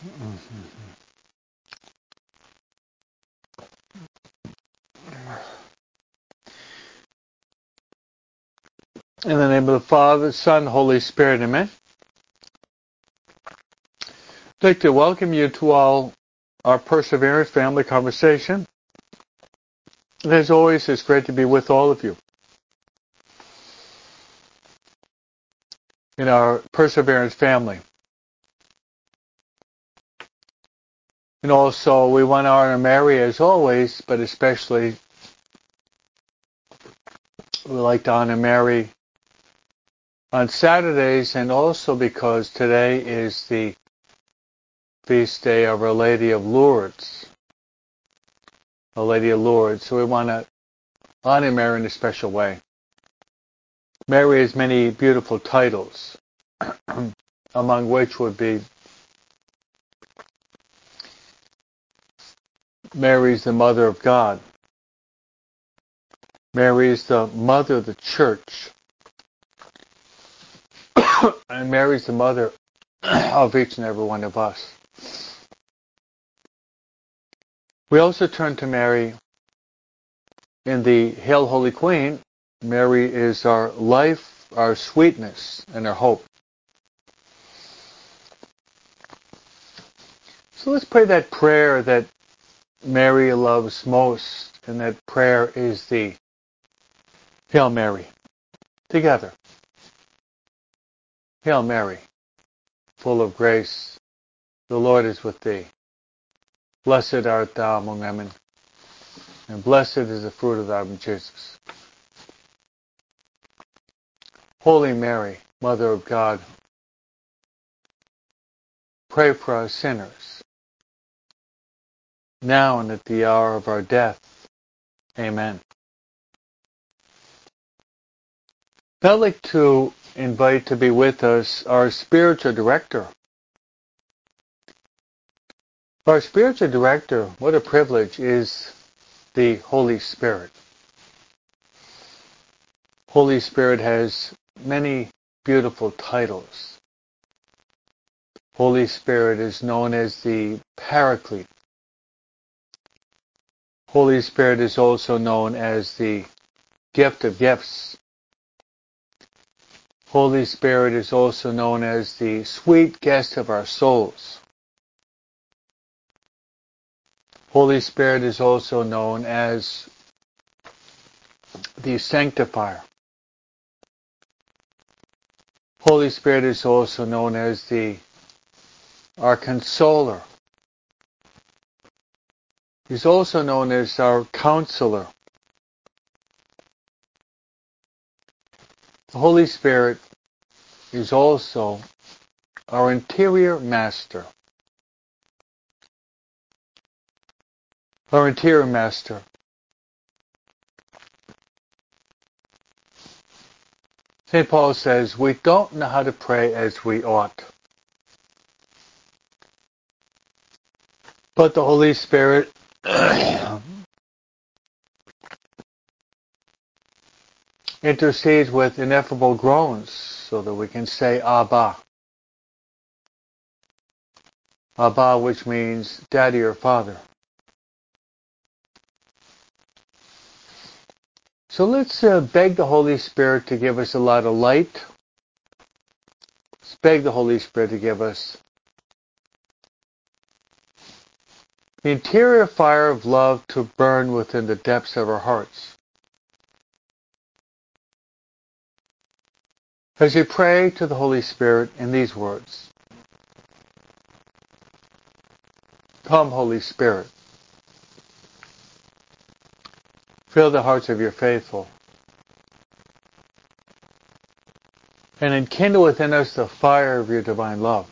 In the name of the Father, Son, Holy Spirit, Amen. I'd like to welcome you to all our Perseverance family conversation. As always, it's great to be with all of you. In our Perseverance family. And also, we want to honor Mary as always, but especially we like to honor Mary on Saturdays and also because today is the feast day of Our Lady of Lourdes. Our Lady of Lourdes. So we want to honor Mary in a special way. Mary has many beautiful titles, among which would be Mary is the Mother of God. Mary is the Mother of the Church. and Mary's the mother of each and every one of us. We also turn to Mary in the Hail Holy Queen. Mary is our life, our sweetness, and our hope. So let's pray that prayer that Mary loves most, and that prayer is the Hail Mary. Together. Hail Mary, full of grace, the Lord is with thee. Blessed art thou among women, and blessed is the fruit of thy womb, Jesus. Holy Mary, Mother of God, pray for us sinners, now and at the hour of our death. Amen. I'd like to invite to be with us our spiritual director. Our spiritual director, what a privilege, is the Holy Spirit. Holy Spirit has many beautiful titles. Holy Spirit is known as the Paraclete. Holy Spirit is also known as the gift of gifts. Holy Spirit is also known as the sweet guest of our souls. Holy Spirit is also known as the sanctifier. Holy Spirit is also known as the our consoler. He's also known as our counselor. The Holy Spirit is also our interior master. Our interior master. St. Paul says, we don't know how to pray as we ought. But the Holy Spirit intercedes with ineffable groans so that we can say Abba. Abba, which means daddy or father. So let's uh, beg the Holy Spirit to give us a lot of light. Let's beg the Holy Spirit to give us the interior fire of love to burn within the depths of our hearts. As you pray to the Holy Spirit in these words, Come, Holy Spirit. Fill the hearts of your faithful. And enkindle within us the fire of your divine love.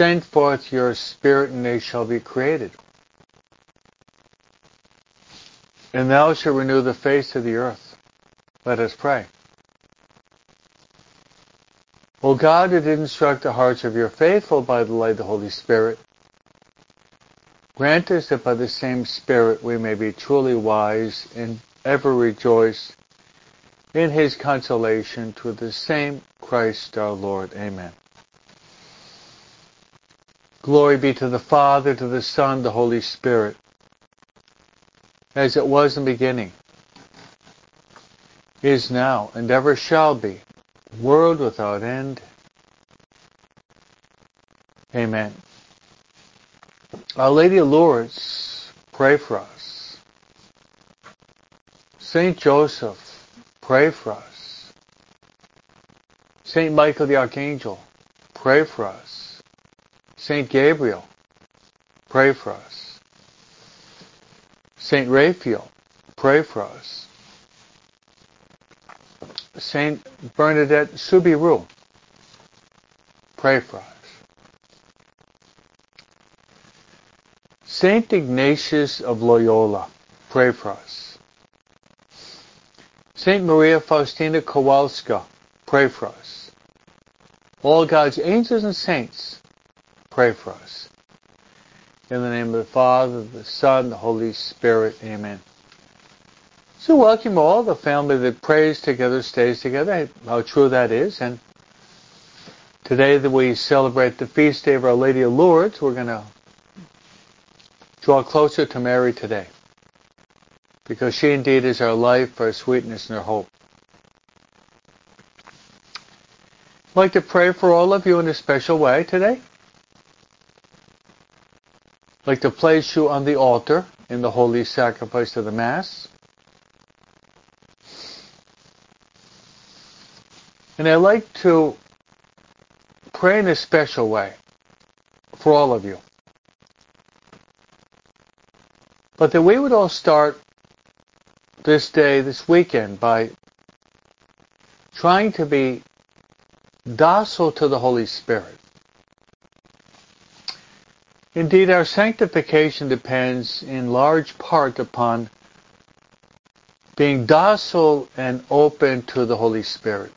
Send forth your Spirit and they shall be created. And thou shalt renew the face of the earth. Let us pray. O God, who did instruct the hearts of your faithful by the light of the Holy Spirit, grant us that by the same Spirit we may be truly wise and ever rejoice in his consolation through the same Christ our Lord. Amen. Glory be to the Father, to the Son, the Holy Spirit, as it was in the beginning, is now, and ever shall be, world without end. Amen. Our Lady of Lourdes, pray for us. Saint Joseph, pray for us. Saint Michael the Archangel, pray for us. Saint Gabriel, pray for us. Saint Raphael, pray for us. Saint Bernadette Soubirous, pray for us. Saint Ignatius of Loyola, pray for us. Saint Maria Faustina Kowalska, pray for us. All God's angels and saints, pray for us. In the name of the Father, the Son, the Holy Spirit, amen. So welcome all, the family that prays together stays together, how true that is. And today that we celebrate the feast day of Our Lady of Lourdes, we're going to draw closer to Mary today. Because she indeed is our life, our sweetness, and our hope. I'd like to pray for all of you in a special way today. Like to place you on the altar in the holy sacrifice of the Mass. And I'd like to pray in a special way for all of you. But that we would all start this day, this weekend, by trying to be docile to the Holy Spirit. Indeed, our sanctification depends in large part upon being docile and open to the Holy Spirit.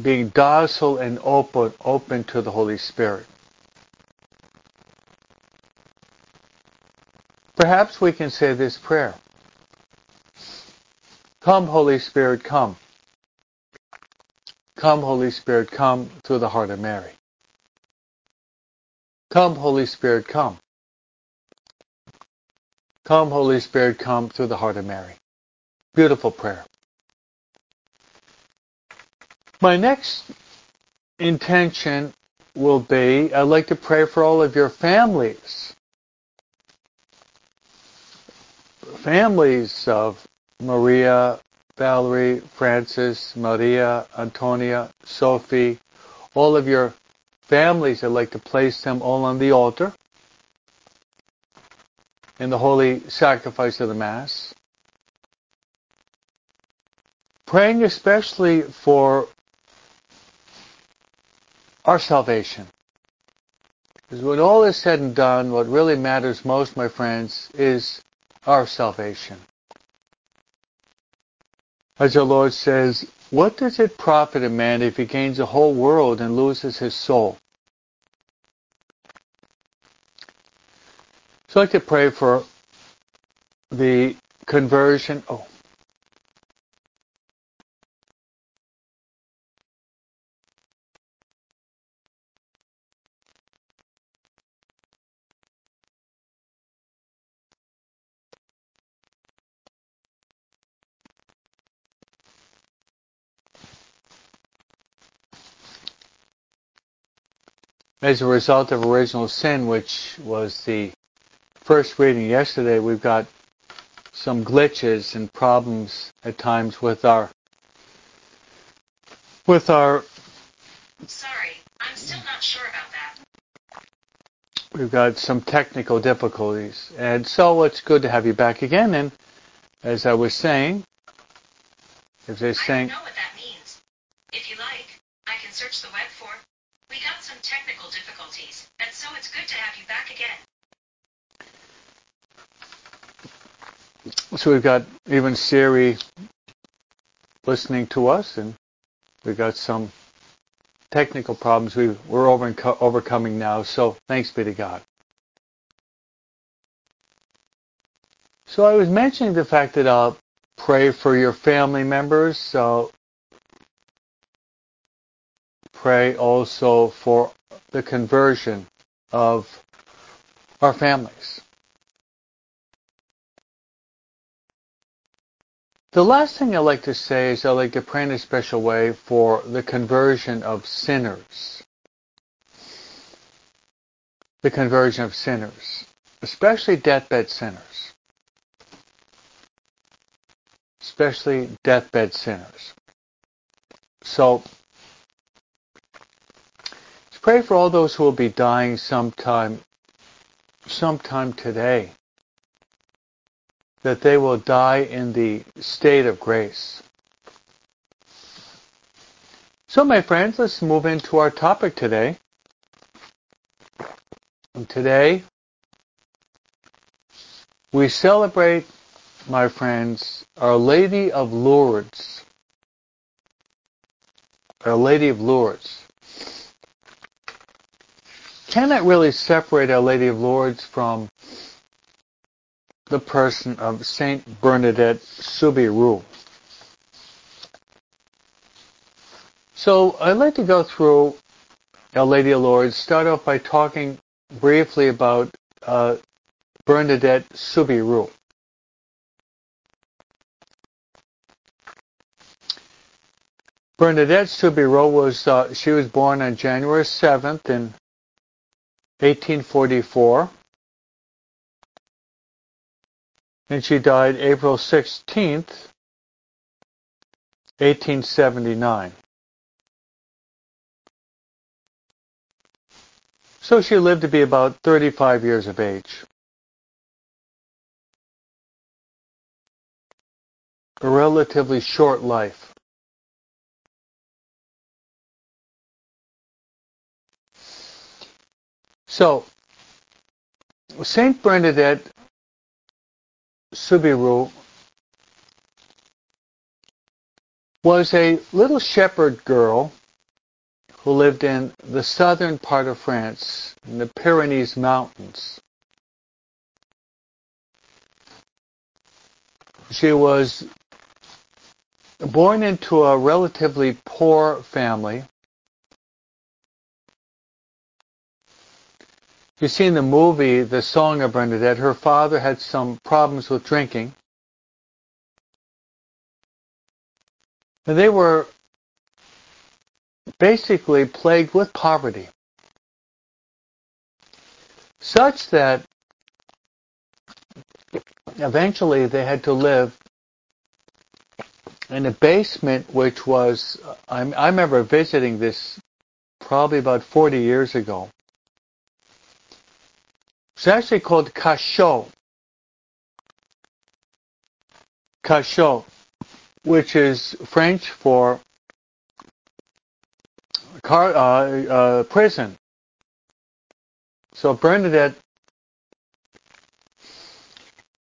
Being docile and open, open to the Holy Spirit. Perhaps we can say this prayer. Come, Holy Spirit, come. Come, Holy Spirit, come through the heart of Mary. Come, Holy Spirit, come. Come, Holy Spirit, come through the heart of Mary. Beautiful prayer. My next intention will be I'd like to pray for all of your families families of Maria, Valerie, Francis, Maria, Antonia, Sophie, all of your families, I'd like to place them all on the altar in the holy sacrifice of the Mass. Praying especially for our salvation. Because when all is said and done, what really matters most, my friends, is our salvation. As our Lord says, what does it profit a man if he gains the whole world and loses his soul? So I'd like to pray for the conversion. Oh, as a result of original sin, which was the first reading yesterday, we've got some glitches and problems at times with our with our Sorry, I'm still not sure about that. we've got some technical difficulties. And so it's good to have you back again and as I was saying, as they're I saying don't know what that means. If you like, I can search the web for. We got some technical difficulties, and so it's good to have you back again. So we've got even Siri listening to us, and we've got some technical problems we, we're over, overcoming now. So thanks be to God. So I was mentioning the fact that I'll pray for your family members. So pray also for the conversion of our families. The last thing I'd like to say is I'd like to pray in a special way for the conversion of sinners. The conversion of sinners, especially deathbed sinners. Especially deathbed sinners. So, let's pray for all those who will be dying sometime, sometime today that they will die in the state of grace. So, my friends, let's move into our topic today. And today, we celebrate, my friends, Our Lady of Lourdes. Our Lady of Lourdes. Cannot really separate Our Lady of Lourdes from the person of Saint Bernadette Soubirous. So I'd like to go through Our Lady of Lourdes, start off by talking briefly about uh, Bernadette Soubirous. Bernadette Soubirous was, uh, she was born on January 7th in 1844 and she died April 16th, 1879. So she lived to be about 35 years of age. A relatively short life. So, Saint Bernadette Soubirous was a little shepherd girl who lived in the southern part of France, in the Pyrenees Mountains. She was born into a relatively poor family. You see in the movie, The Song of Bernadette, her father had some problems with drinking. And they were basically plagued with poverty. Such that eventually they had to live in a basement which was, I, I remember visiting this probably about 40 years ago. It's actually called cachot. Cachot, which is French for car, uh, uh, prison. So Bernadette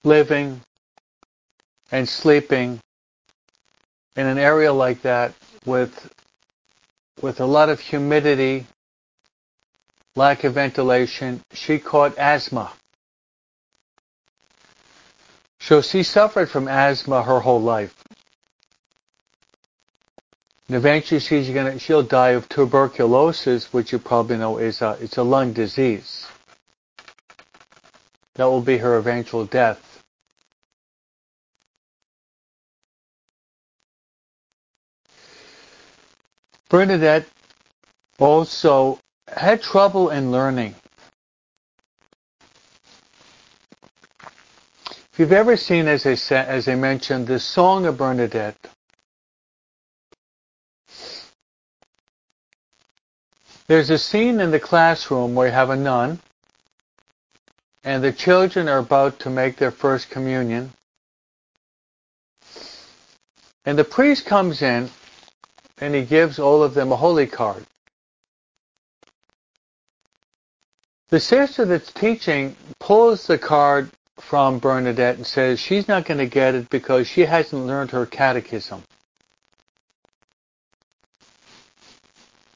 living and sleeping in an area like that with with a lot of humidity lack of ventilation, she caught asthma. So she suffered from asthma her whole life. And eventually she's gonna, she'll die of tuberculosis, which you probably know is a, it's a lung disease. That will be her eventual death. Bernadette also had trouble in learning. If you've ever seen, as I, said, as I mentioned, the Song of Bernadette, there's a scene in the classroom where you have a nun, and the children are about to make their first communion. And the priest comes in and he gives all of them a holy card. The sister that's teaching pulls the card from Bernadette and says she's not going to get it because she hasn't learned her catechism.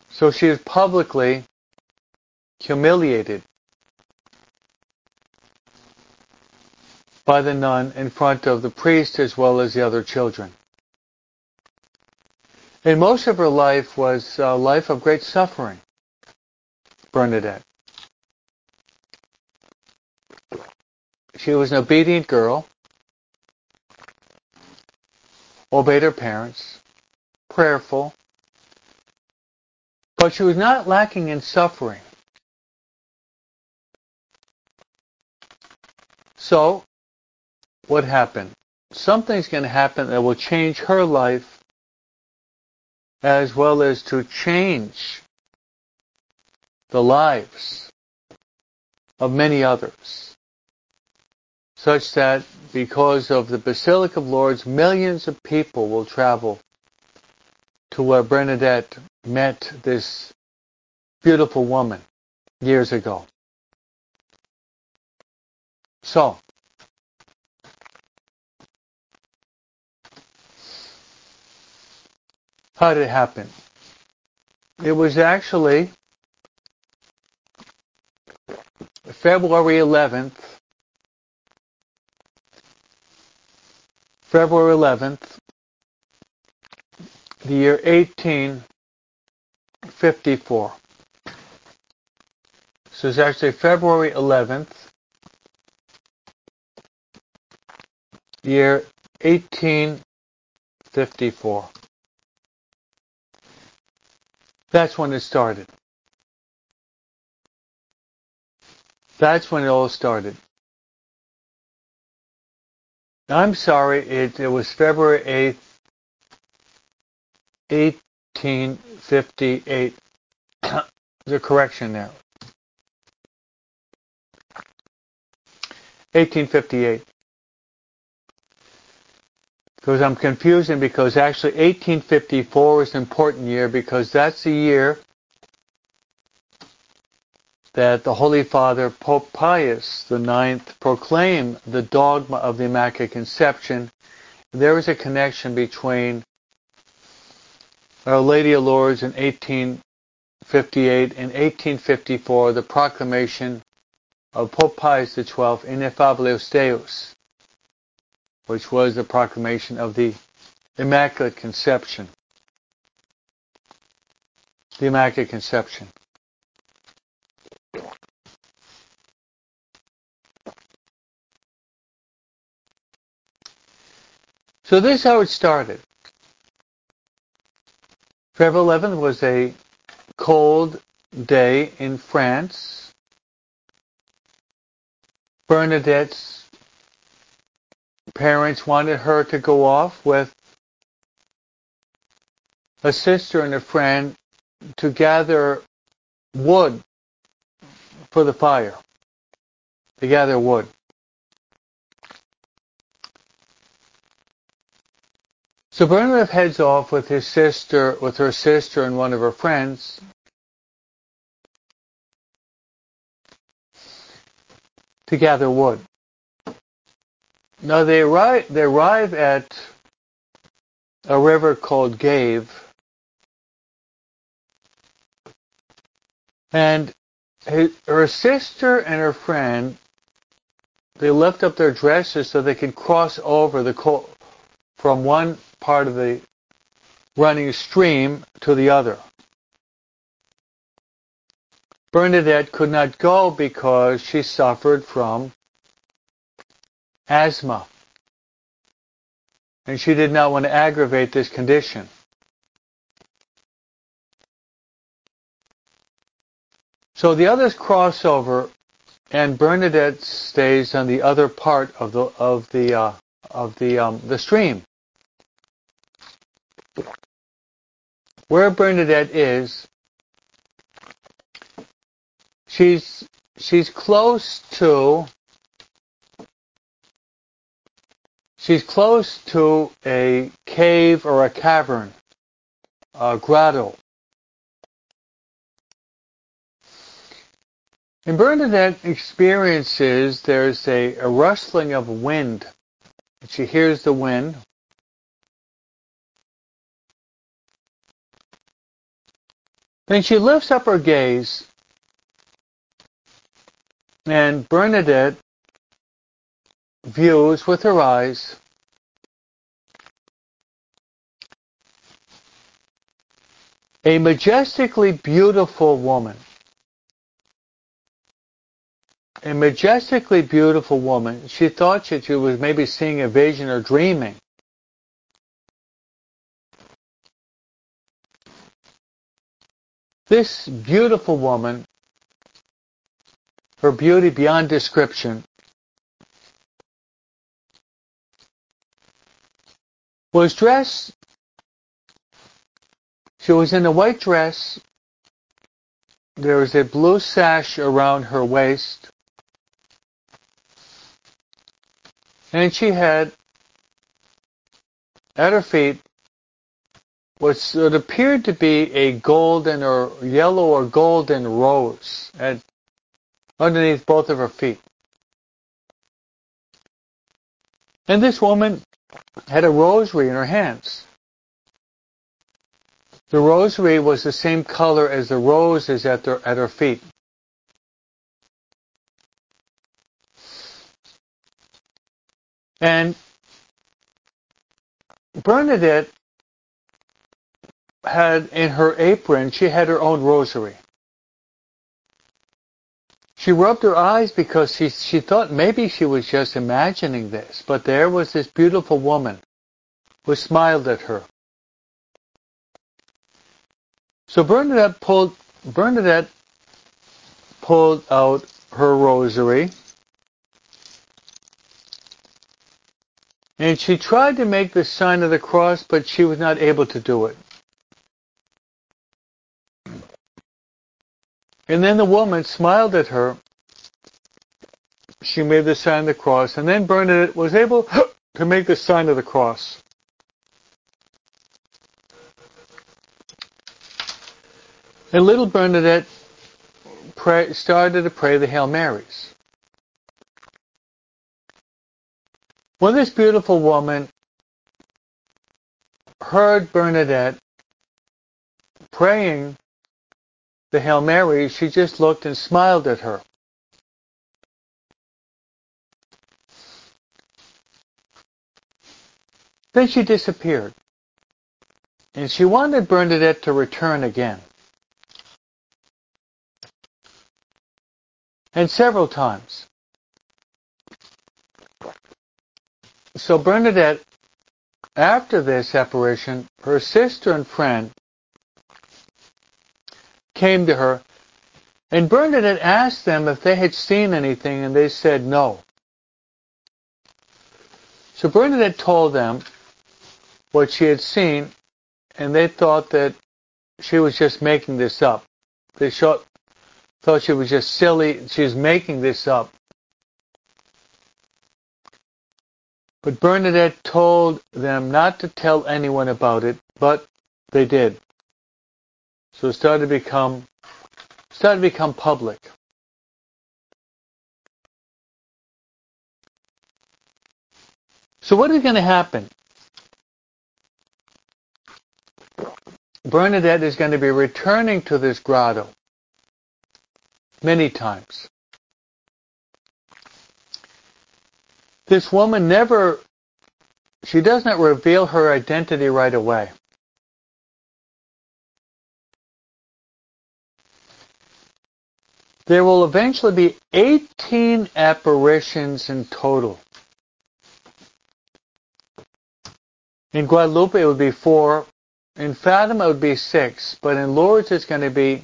So she is publicly humiliated by the nun in front of the priest as well as the other children. And most of her life was a life of great suffering, Bernadette. She was an obedient girl, obeyed her parents, prayerful, but she was not lacking in suffering. So, what happened? Something's going to happen that will change her life as well as to change the lives of many others. Such that because of the Basilica of Lourdes, millions of people will travel to where Bernadette met this beautiful woman years ago. So, how did it happen? It was actually February 11th, February 11th, the year 1854. So it's actually February 11th, year 1854. That's when it started. That's when it all started. I'm sorry, it, it was February 8th, 1858. the correction there. 1858. Because I'm confusing because actually 1854 is an important year because that's the year that the Holy Father Pope Pius IX proclaimed the dogma of the Immaculate Conception. There is a connection between Our Lady of Lourdes in 1858 and 1854, the proclamation of Pope Pius XII, Ineffabilis Deus, which was the proclamation of the Immaculate Conception. The Immaculate Conception. So this is how it started. February 11th was a cold day in France. Bernadette's parents wanted her to go off with a sister and a friend to gather wood for the fire. To gather wood. So Bernadette heads off with his sister, with her sister and one of her friends. To gather wood. Now they arrive, they arrive at a river called Gave. And his, her sister and her friend, they lift up their dresses so they can cross over the from one part of the running stream to the other. Bernadette could not go because she suffered from asthma. And she did not want to aggravate this condition. So the others cross over, and Bernadette stays on the other part of the of the uh, of the um, the stream. Where Bernadette is, she's she's close to she's close to a cave or a cavern, a grotto. And Bernadette experiences there's a, a rustling of wind. She hears the wind. Then she lifts up her gaze, and Bernadette views with her eyes A majestically beautiful woman. A majestically beautiful woman. She thought that she was maybe seeing a vision or dreaming. This beautiful woman, her beauty beyond description, was dressed, she was in a white dress, there was a blue sash around her waist, and she had at her feet what appeared to be a golden or yellow or golden rose at, underneath both of her feet. And this woman had a rosary in her hands. The rosary was the same color as the roses at, the, at her feet. And Bernadette had in her apron, she had her own rosary. She rubbed her eyes because she, she thought maybe she was just imagining this, but there was this beautiful woman who smiled at her. So Bernadette pulled, Bernadette pulled out her rosary and she tried to make the sign of the cross, but she was not able to do it. And then the woman smiled at her. She made the sign of the cross. And then Bernadette was able to make the sign of the cross. And little Bernadette pray, started to pray the Hail Marys. When this beautiful woman heard Bernadette praying the Hail Mary, she just looked and smiled at her. Then she disappeared. And she wanted Bernadette to return again. And several times. So Bernadette, after this apparition, her sister and friend came to her, and Bernadette asked them if they had seen anything, and they said no. So Bernadette told them what she had seen, and they thought that she was just making this up. They thought she was just silly. She was making this up. But Bernadette told them not to tell anyone about it, but they did. So it started to become started to become public. So what is going to happen? Bernadette is going to be returning to this grotto many times. This woman never, she does not reveal her identity right away. There will eventually be 18 apparitions in total. In Guadalupe it would be four. In Fatima it would be six. But in Lourdes it's going to be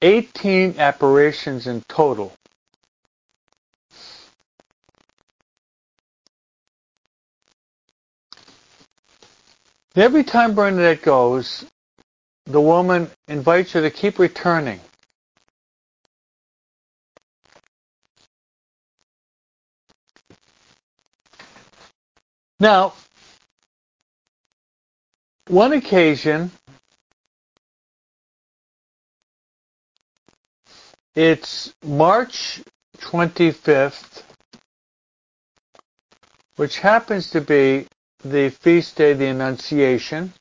18 apparitions in total. Every time Bernadette goes, the woman invites her to keep returning. Now, one occasion, it's March 25th, which happens to be the feast day of the Annunciation.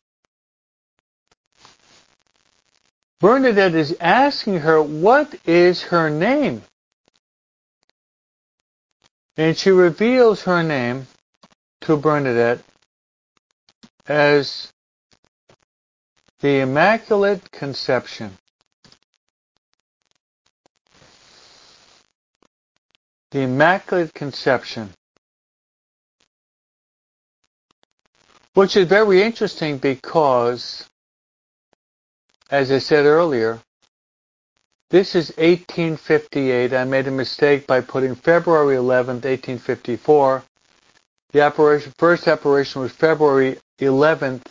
Bernadette is asking her, what is her name? And she reveals her name to Bernadette as The Immaculate Conception. The Immaculate Conception. Which is very interesting because, as I said earlier, this is 1858. I made a mistake by putting February 11th, 1854. The first apparition was February 11th,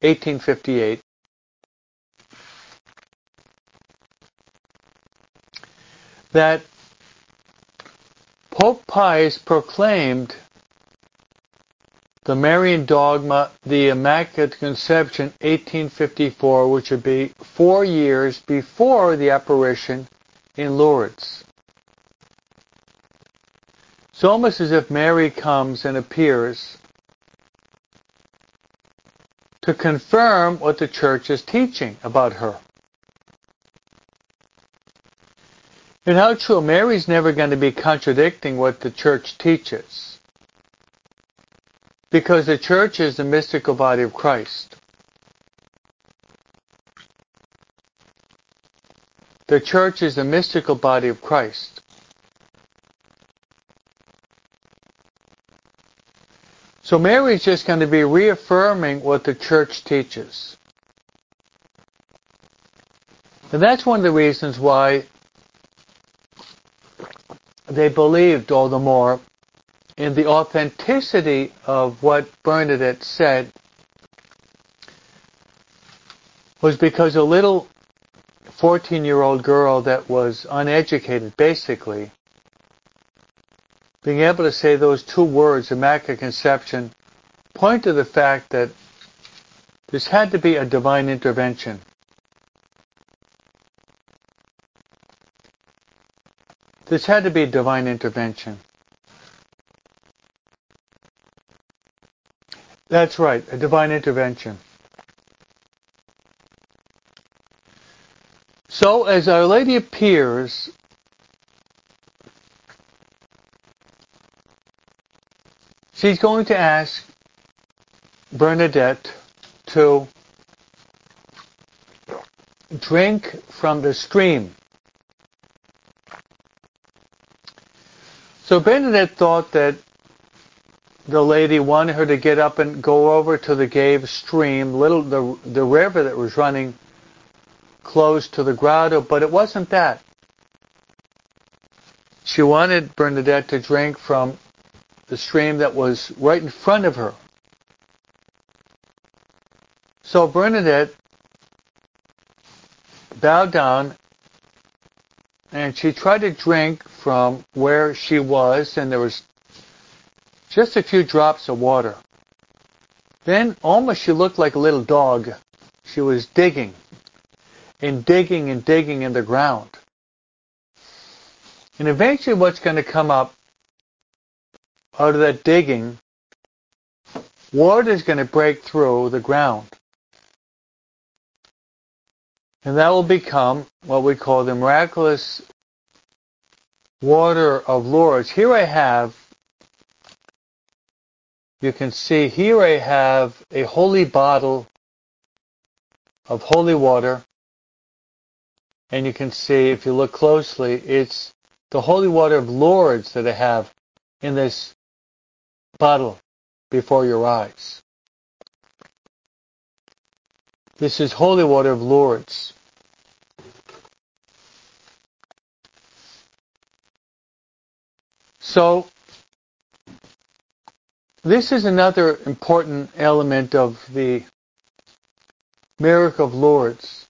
1858. That Pope Pius proclaimed the Marian dogma, the Immaculate Conception, 1854, which would be four years before the apparition in Lourdes. It's almost as if Mary comes and appears to confirm what the church is teaching about her. And how true, Mary's never going to be contradicting what the church teaches. Because the church is the mystical body of Christ. The church is the mystical body of Christ. So Mary is just going to be reaffirming what the church teaches. And that's one of the reasons why they believed all the more in the authenticity of what Bernadette said was because a little 14 year old girl that was uneducated, basically, being able to say those two words, Immaculate Conception, point to the fact that this had to be a divine intervention. This had to be a divine intervention. That's right, a divine intervention. So as Our Lady appears, she's going to ask Bernadette to drink from the stream. So Bernadette thought that the lady wanted her to get up and go over to the Gave stream, little the the river that was running close to the grotto, but it wasn't that. She wanted Bernadette to drink from the stream that was right in front of her. So Bernadette bowed down and she tried to drink from where she was, and there was just a few drops of water. Then almost she looked like a little dog. She was digging and digging and digging in the ground. And eventually what's going to come up out of that digging, water is going to break through the ground. And that will become what we call the miraculous water of Lourdes. Here I have you can see here I have a holy bottle of holy water. And you can see, if you look closely, it's the holy water of Lourdes that I have in this bottle before your eyes. This is holy water of Lourdes. So this is another important element of the miracle of Lourdes,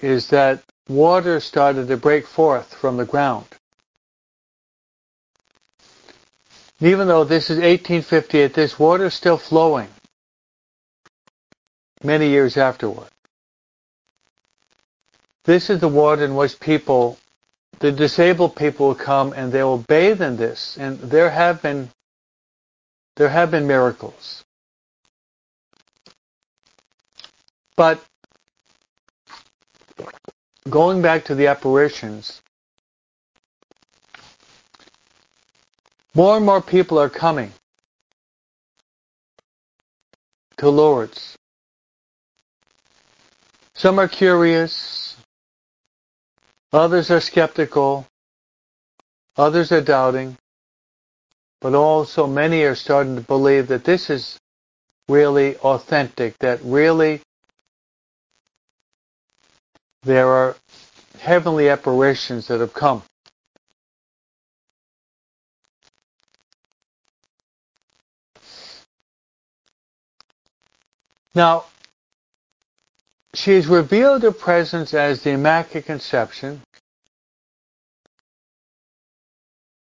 is that water started to break forth from the ground. Even though this is 1858, this water is still flowing many years afterward. This is the water in which people, the disabled people will come and they will bathe in this. And there have been there have been miracles. But going back to the apparitions, more and more people are coming to Lourdes. Some are curious. Others are skeptical. Others are doubting. But also many are starting to believe that this is really authentic, that really there are heavenly apparitions that have come. Now, she has revealed her presence as the Immaculate Conception.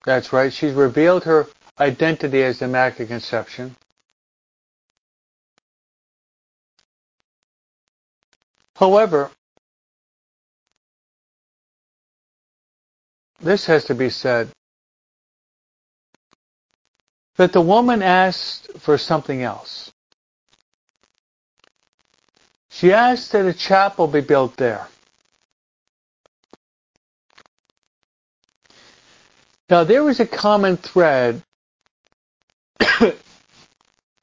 That's right, she's revealed her identity as the Immaculate Conception. However, this has to be said that the woman asked for something else. She asked that a chapel be built there. Now, there was a common thread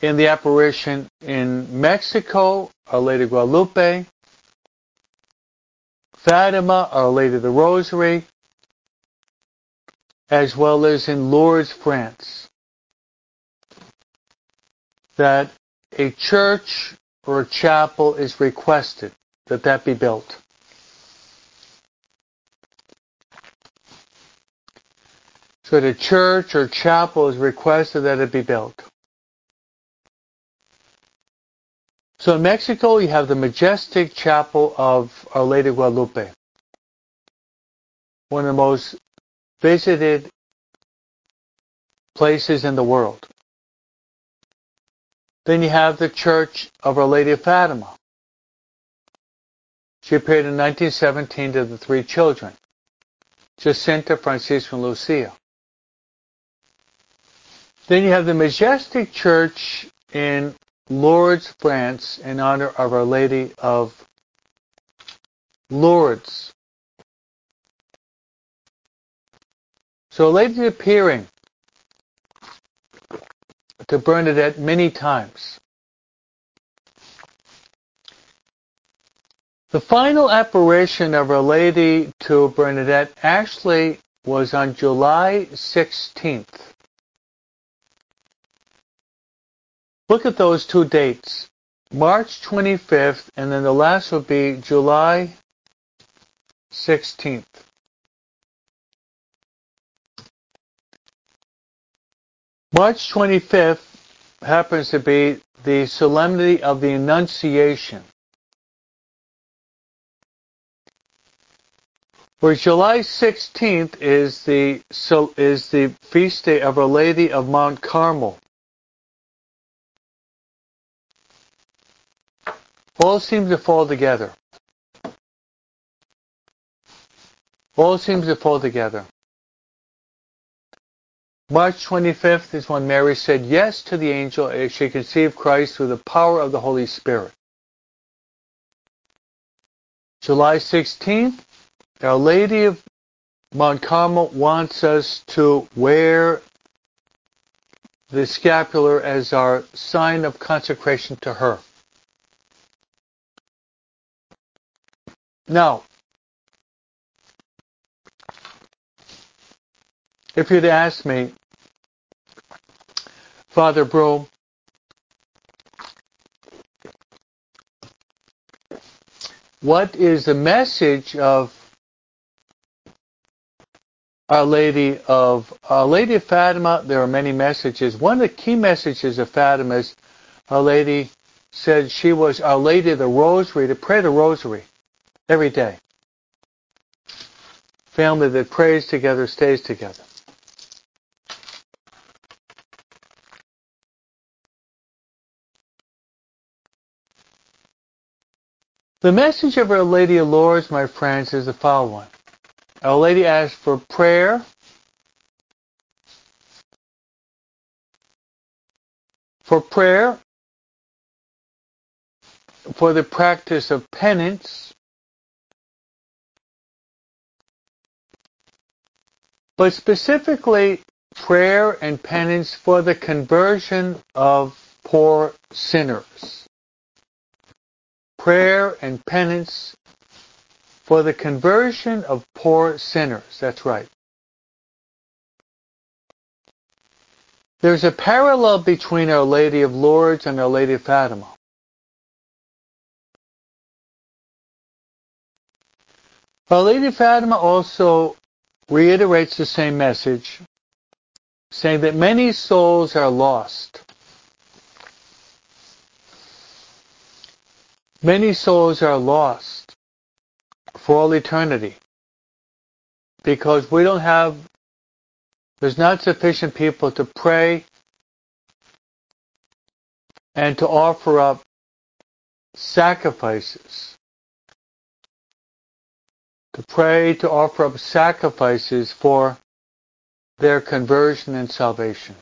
in the apparition in Mexico, Our Lady Guadalupe, Fatima, Our Lady of the Rosary, as well as in Lourdes, France. That a church or a chapel is requested, that that be built. So the church or chapel is requested that it be built. So in Mexico, you have the majestic chapel of Our Lady Guadalupe, one of the most visited places in the world. Then you have the Church of Our Lady of Fatima. She appeared in 1917 to the three children, Jacinta, Francisco, and Lucia. Then you have the majestic church in Lourdes, France, in honor of Our Lady of Lourdes. So a Lady appearing to Bernadette many times. The final apparition of Our Lady to Bernadette actually was on July 16th. Look at those two dates. March 25th and then the last will be July 16th. March 25th happens to be the solemnity of the Annunciation. Where July 16th is the so is the feast day of Our Lady of Mount Carmel. All seems to fall together. All seems to fall together. March 25th is when Mary said yes to the angel as she conceived Christ through the power of the Holy Spirit. July 16th, Our Lady of Mount Carmel wants us to wear the scapular as our sign of consecration to her. Now, if you'd ask me, Father Broom, what is the message of Our Lady of Our Lady of Fatima? There are many messages. One of the key messages of Fatima is Our Lady said she was Our Lady of the Rosary to pray the Rosary every day. Family that prays together stays together. The message of Our Lady of Lourdes, my friends, is the following. Our Lady asks for prayer, for prayer, for the practice of penance, but specifically prayer and penance for the conversion of poor sinners prayer and penance for the conversion of poor sinners. That's right. There's a parallel between Our Lady of Lourdes and Our Lady of Fatima. Our Lady of Fatima also reiterates the same message, saying that many souls are lost. Many souls are lost for all eternity because we don't have there's not sufficient people to pray and to offer up sacrifices. To pray, to offer up sacrifices for their conversion and salvation.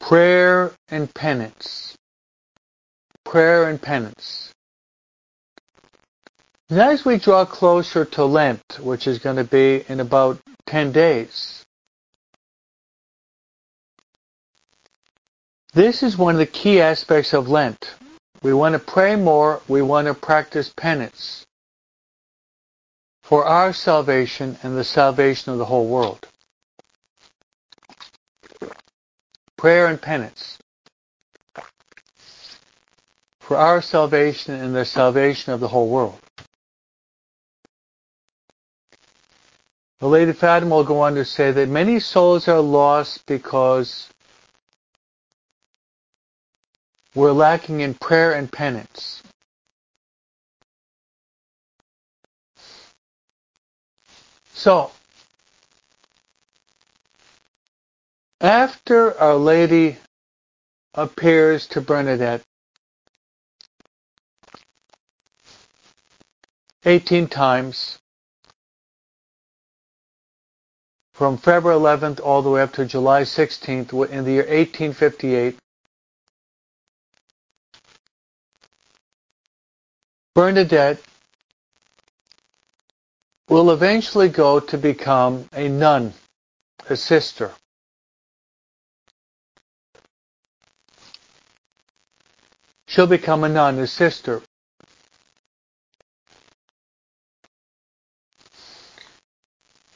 Prayer and penance. Prayer and penance. As we draw closer to Lent, which is going to be in about 10 days, this is one of the key aspects of Lent. We want to pray more, we want to practice penance for our salvation and the salvation of the whole world. Prayer and penance for our salvation and the salvation of the whole world. The Lady Fatima will go on to say that many souls are lost because we're lacking in prayer and penance. So, after Our Lady appears to Bernadette 18 times, from February 11th all the way up to July 16th in the year 1858. Bernadette will eventually go to become a nun, a sister. She'll become a nun, a sister.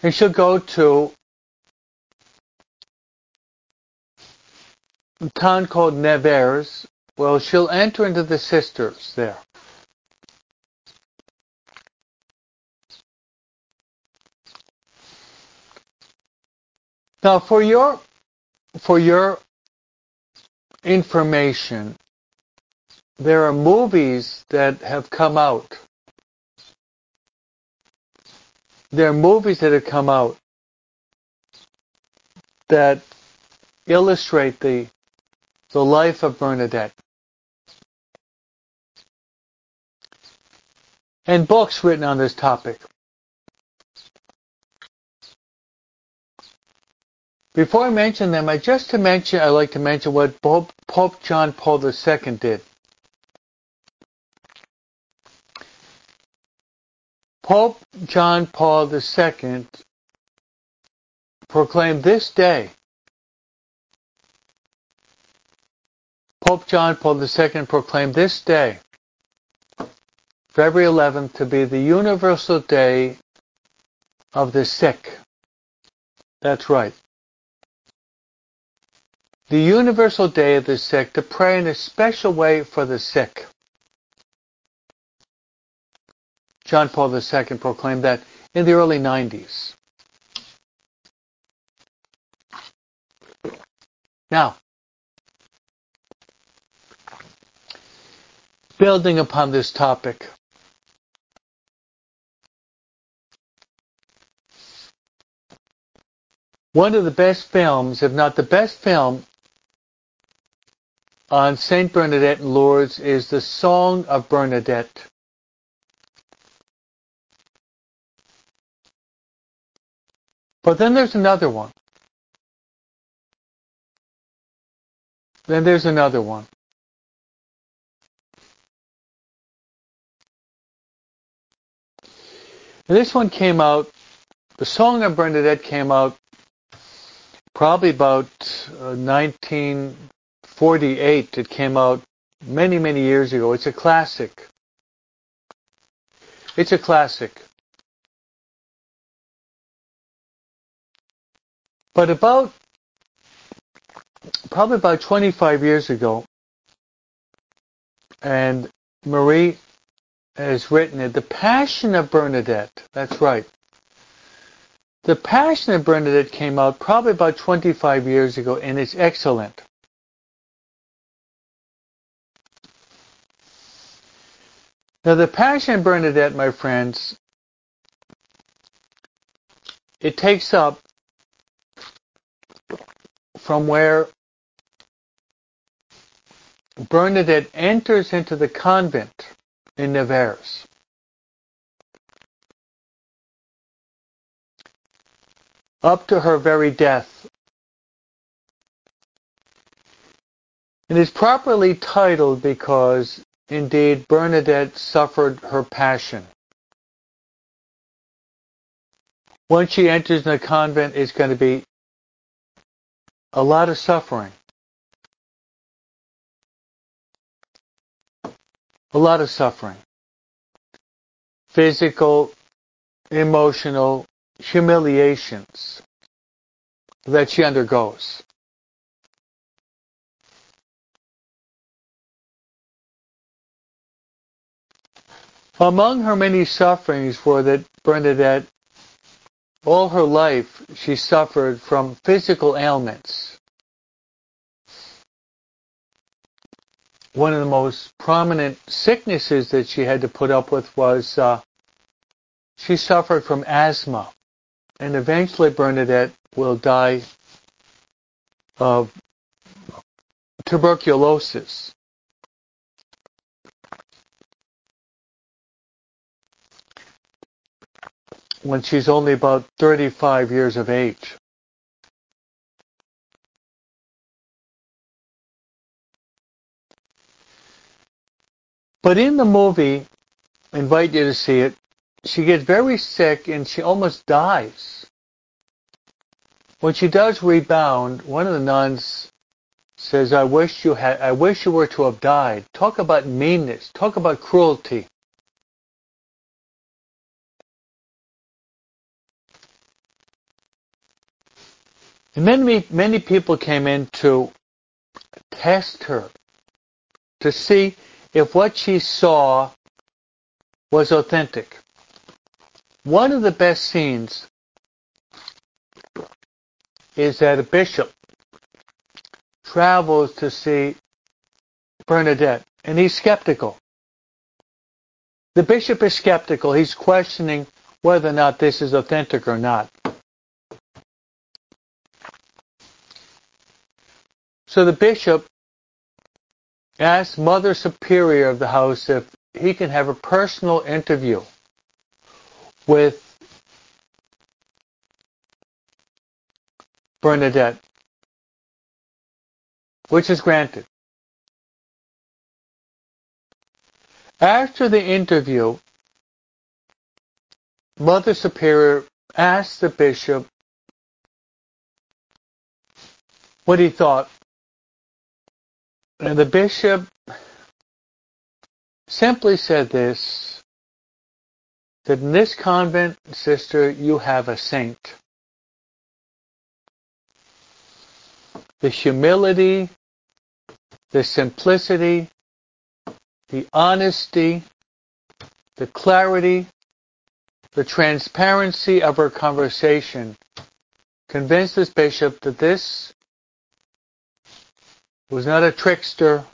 And she'll go to a town called Nevers. Well, she'll enter into the sisters there. Now, for your for your information, there are movies that have come out there are movies that have come out that illustrate the the life of Bernadette. And books written on this topic. Before I mention them, I just to mention I like to mention what Pope, Pope John Paul II did. Pope John Paul II proclaimed this day, Pope John Paul II proclaimed this day, February 11th, to be the universal day of the sick. That's right. The universal day of the sick, to pray in a special way for the sick. John Paul II proclaimed that in the early 90s. Now, building upon this topic, one of the best films, if not the best film, on Saint Bernadette and Lourdes is The Song of Bernadette. But then there's another one. Then there's another one. And this one came out, the Song of Bernadette came out probably about uh, 1948. It came out many, many years ago. It's a classic. It's a classic. But about, probably about 25 years ago, and Marie has written it, The Passion of Bernadette. That's right. The Passion of Bernadette came out probably about 25 years ago, and it's excellent. Now, the Passion of Bernadette, my friends, it takes up from where Bernadette enters into the convent in Nevers. Up to her very death. It is properly titled because, indeed, Bernadette suffered her passion. Once she enters the convent, it's going to be a lot of suffering. a lot of suffering. Physical, emotional humiliations that she undergoes. Among her many sufferings were that Bernadette, all her life, she suffered from physical ailments. one of the most prominent sicknesses that she had to put up with was uh, she suffered from asthma. And eventually Bernadette will die of tuberculosis. When she's only about 35 years of age. But in the movie, I invite you to see it, she gets very sick and she almost dies. When she does rebound, one of the nuns says, I wish you had, I wish you were to have died. Talk about meanness. Talk about cruelty. And many, many people came in to test her, to see if what she saw was authentic. One of the best scenes is that a bishop travels to see Bernadette, and he's skeptical. The bishop is skeptical. He's questioning whether or not this is authentic or not. So the bishop ask Mother Superior of the house if he can have a personal interview with Bernadette, which is granted. After the interview, Mother Superior asked the bishop what he thought and the bishop simply said this, that in this convent, sister, you have a saint. The humility, the simplicity, the honesty, the clarity, the transparency of her conversation convinced this bishop that this was not a trickster,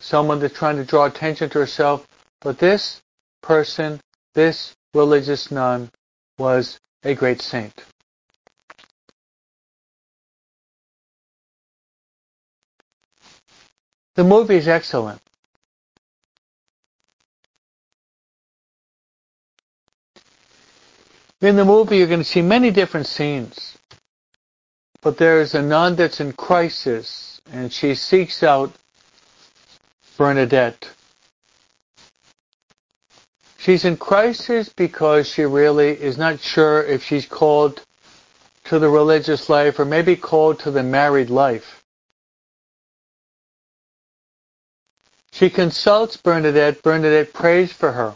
someone that's trying to draw attention to herself, but this person, this religious nun, was a great saint. The movie is excellent. In the movie, you're going to see many different scenes. But there's a nun that's in crisis and she seeks out Bernadette. She's in crisis because she really is not sure if she's called to the religious life or maybe called to the married life. She consults Bernadette. Bernadette prays for her.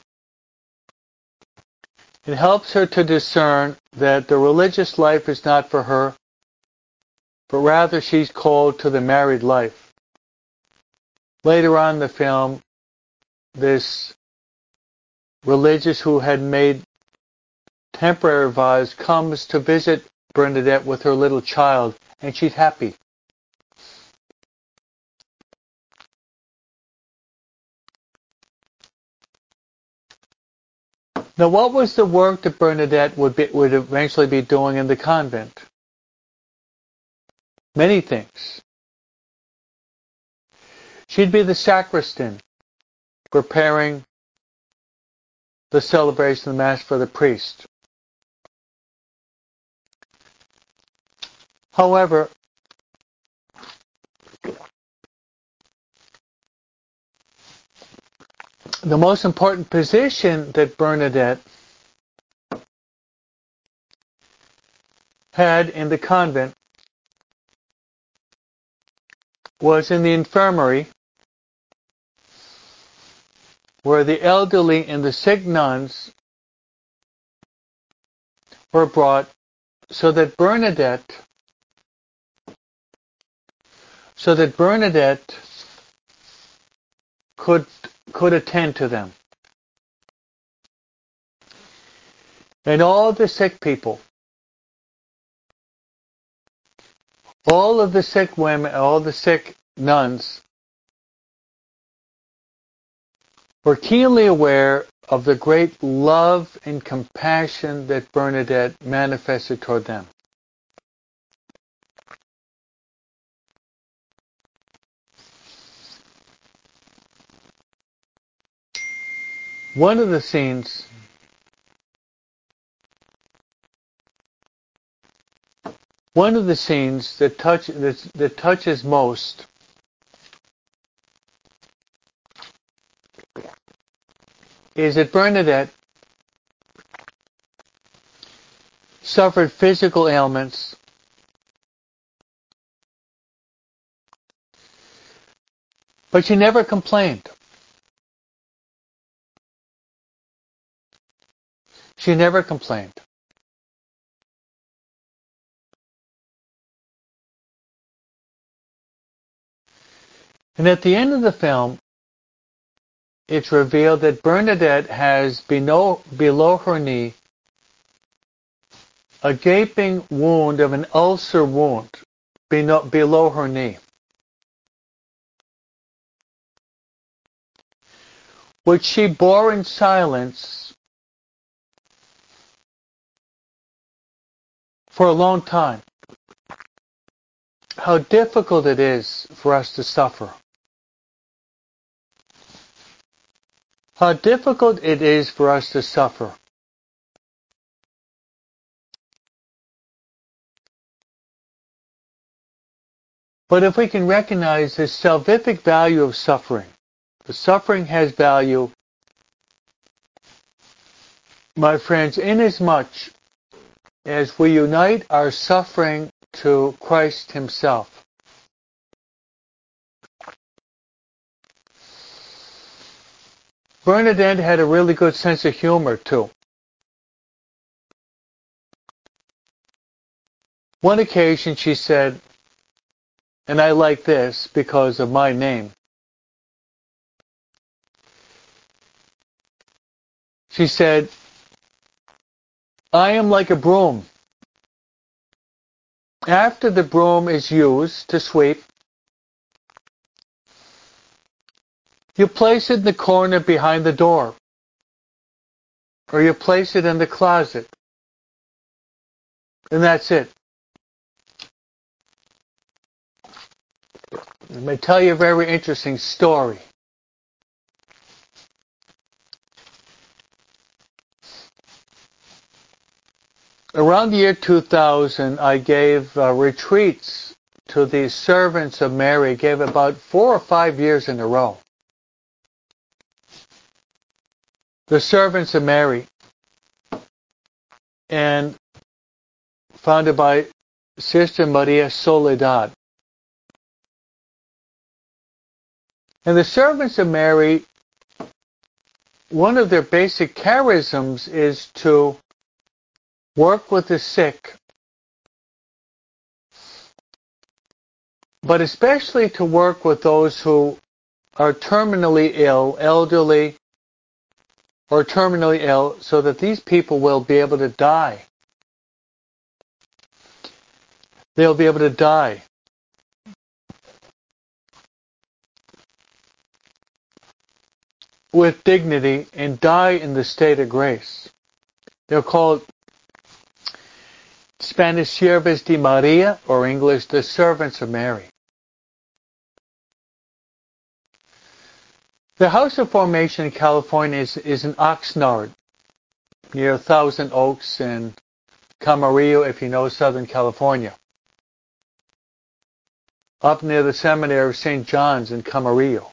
It helps her to discern that the religious life is not for her, but rather she's called to the married life. Later on in the film, this religious who had made temporary vows comes to visit Bernadette with her little child, and she's happy. Now, what was the work that Bernadette would, be, would eventually be doing in the convent? Many things. She'd be the sacristan, preparing the celebration of the Mass for the priest. However, the most important position that Bernadette had in the convent was in the infirmary where the elderly and the sick nuns were brought so that Bernadette so that Bernadette could could attend to them. And all the sick people, all of the sick women, all the sick nuns were keenly aware of the great love and compassion that Bernadette manifested toward them. One of the scenes one of the scenes that touch that, that touches most is that Bernadette suffered physical ailments but she never complained. She never complained. And at the end of the film, it's revealed that Bernadette has below, below her knee a gaping wound of an ulcer wound below her knee. Which she bore in silence for a long time how difficult it is for us to suffer. How difficult it is for us to suffer. But if we can recognize the salvific value of suffering, the suffering has value, my friends, inasmuch as we unite our suffering to Christ Himself. Bernadette had a really good sense of humor too. One occasion she said, and I like this because of my name. She said, I am like a broom. After the broom is used to sweep, you place it in the corner behind the door. Or you place it in the closet. And that's it. Let me tell you a very interesting story. Around the year 2000, I gave uh, retreats to the servants of Mary, gave about four or five years in a row. The servants of Mary, and founded by Sister Maria Soledad. And the servants of Mary, one of their basic charisms is to work with the sick, but especially to work with those who are terminally ill, elderly, or terminally ill, so that these people will be able to die. They'll be able to die. with dignity and die in the state of grace. They're called Spanish Siervas de Maria, or English, the servants of Mary. The House of Formation in California is, is in Oxnard, near Thousand Oaks and Camarillo, if you know Southern California. Up near the seminary of St. John's in Camarillo.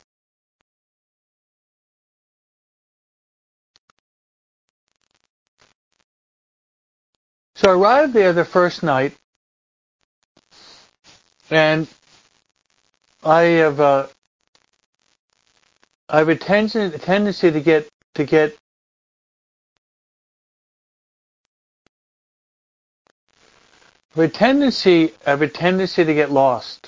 So I arrived there the first night, and I have uh, I have a, tendency, a tendency to get to get I have a tendency I have a tendency to get lost.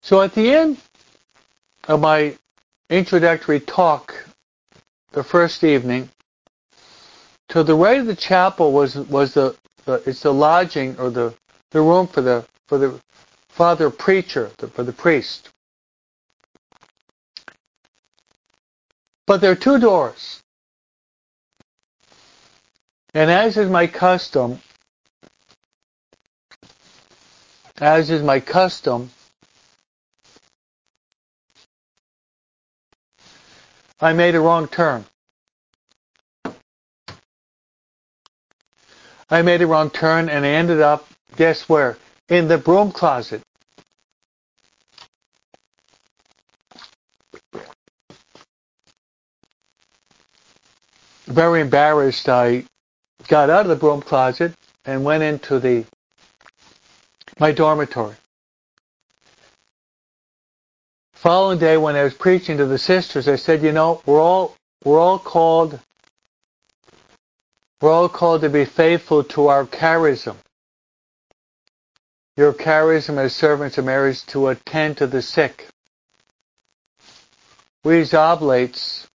So at the end of my introductory talk the first evening, to the right of the chapel was was the, the it's the lodging or the the room for the for the father preacher, for the priest. But there are two doors. And as is my custom, as is my custom, I made a wrong turn. I made a wrong turn and I ended up, guess where? In the broom closet. Very embarrassed, I got out of the broom closet and went into the my dormitory. Following day when I was preaching to the sisters, I said, you know, we're all we're all called we're all called to be faithful to our charism. Your charism as servants of Mary to attend to the sick. We as oblates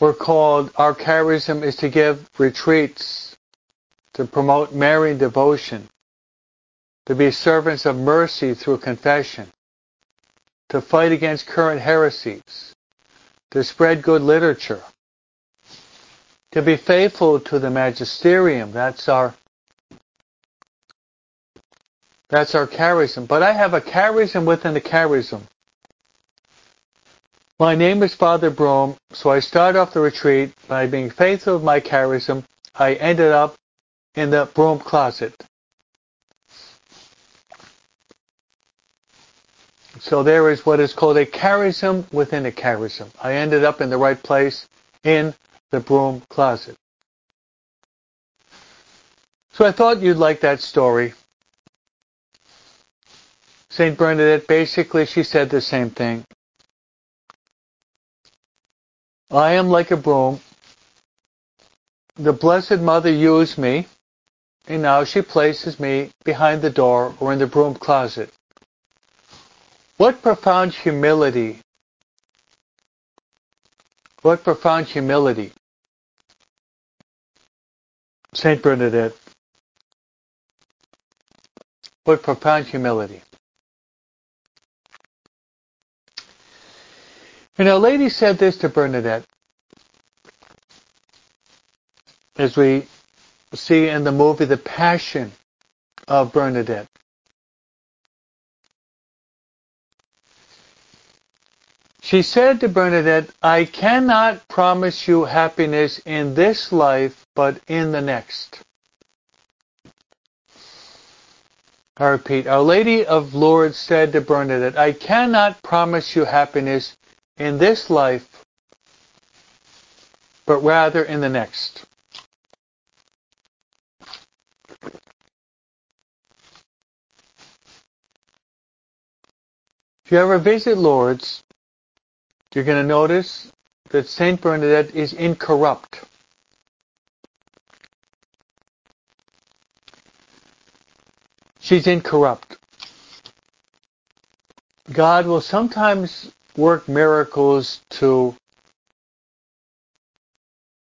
we're called, our charism is to give retreats, to promote Marian devotion, to be servants of mercy through confession, to fight against current heresies, to spread good literature, to be faithful to the magisterium. That's our that's our charism. But I have a charism within the charism. My name is Father Broom, so I start off the retreat by being faithful to my charism. I ended up in the broom closet. So there is what is called a charism within a charism. I ended up in the right place in the broom closet. So I thought you'd like that story. St. Bernadette, basically, she said the same thing. I am like a broom. The Blessed Mother used me, and now she places me behind the door or in the broom closet. What profound humility. What profound humility. Saint Bernadette. What profound humility. And Our Lady said this to Bernadette, as we see in the movie The Passion of Bernadette. She said to Bernadette, I cannot promise you happiness in this life, but in the next. I repeat, Our Lady of Lourdes said to Bernadette, I cannot promise you happiness in this life, but rather in the next. If you ever visit Lourdes, you're going to notice that Saint Bernadette is incorrupt. She's incorrupt. God will sometimes work miracles to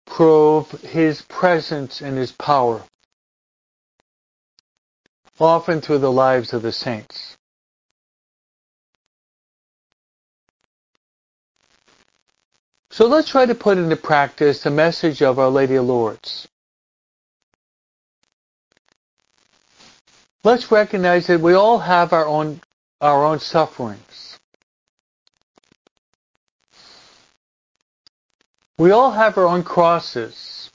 prove his presence and his power, often through the lives of the saints. So let's try to put into practice the message of Our Lady of Lourdes. Let's recognize that we all have our own our own sufferings. We all have our own crosses.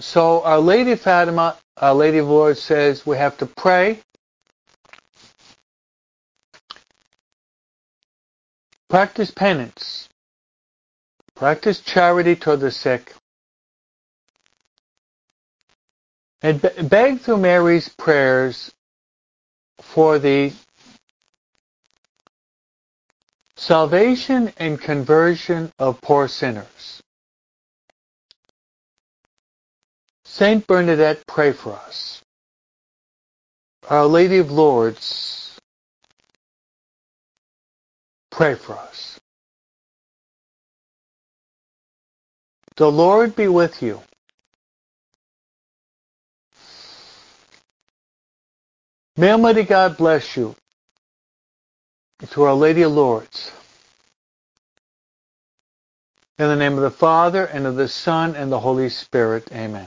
So Our Lady Fatima, Our Lady of Lourdes says we have to pray, practice penance, practice charity toward the sick, and beg through Mary's prayers for the salvation and conversion of poor sinners. Saint Bernadette, pray for us. Our Lady of Lourdes, pray for us. The Lord be with you. May Almighty God bless you. To Our Lady of Lourdes. In the name of the Father, and of the Son, and the Holy Spirit. Amen.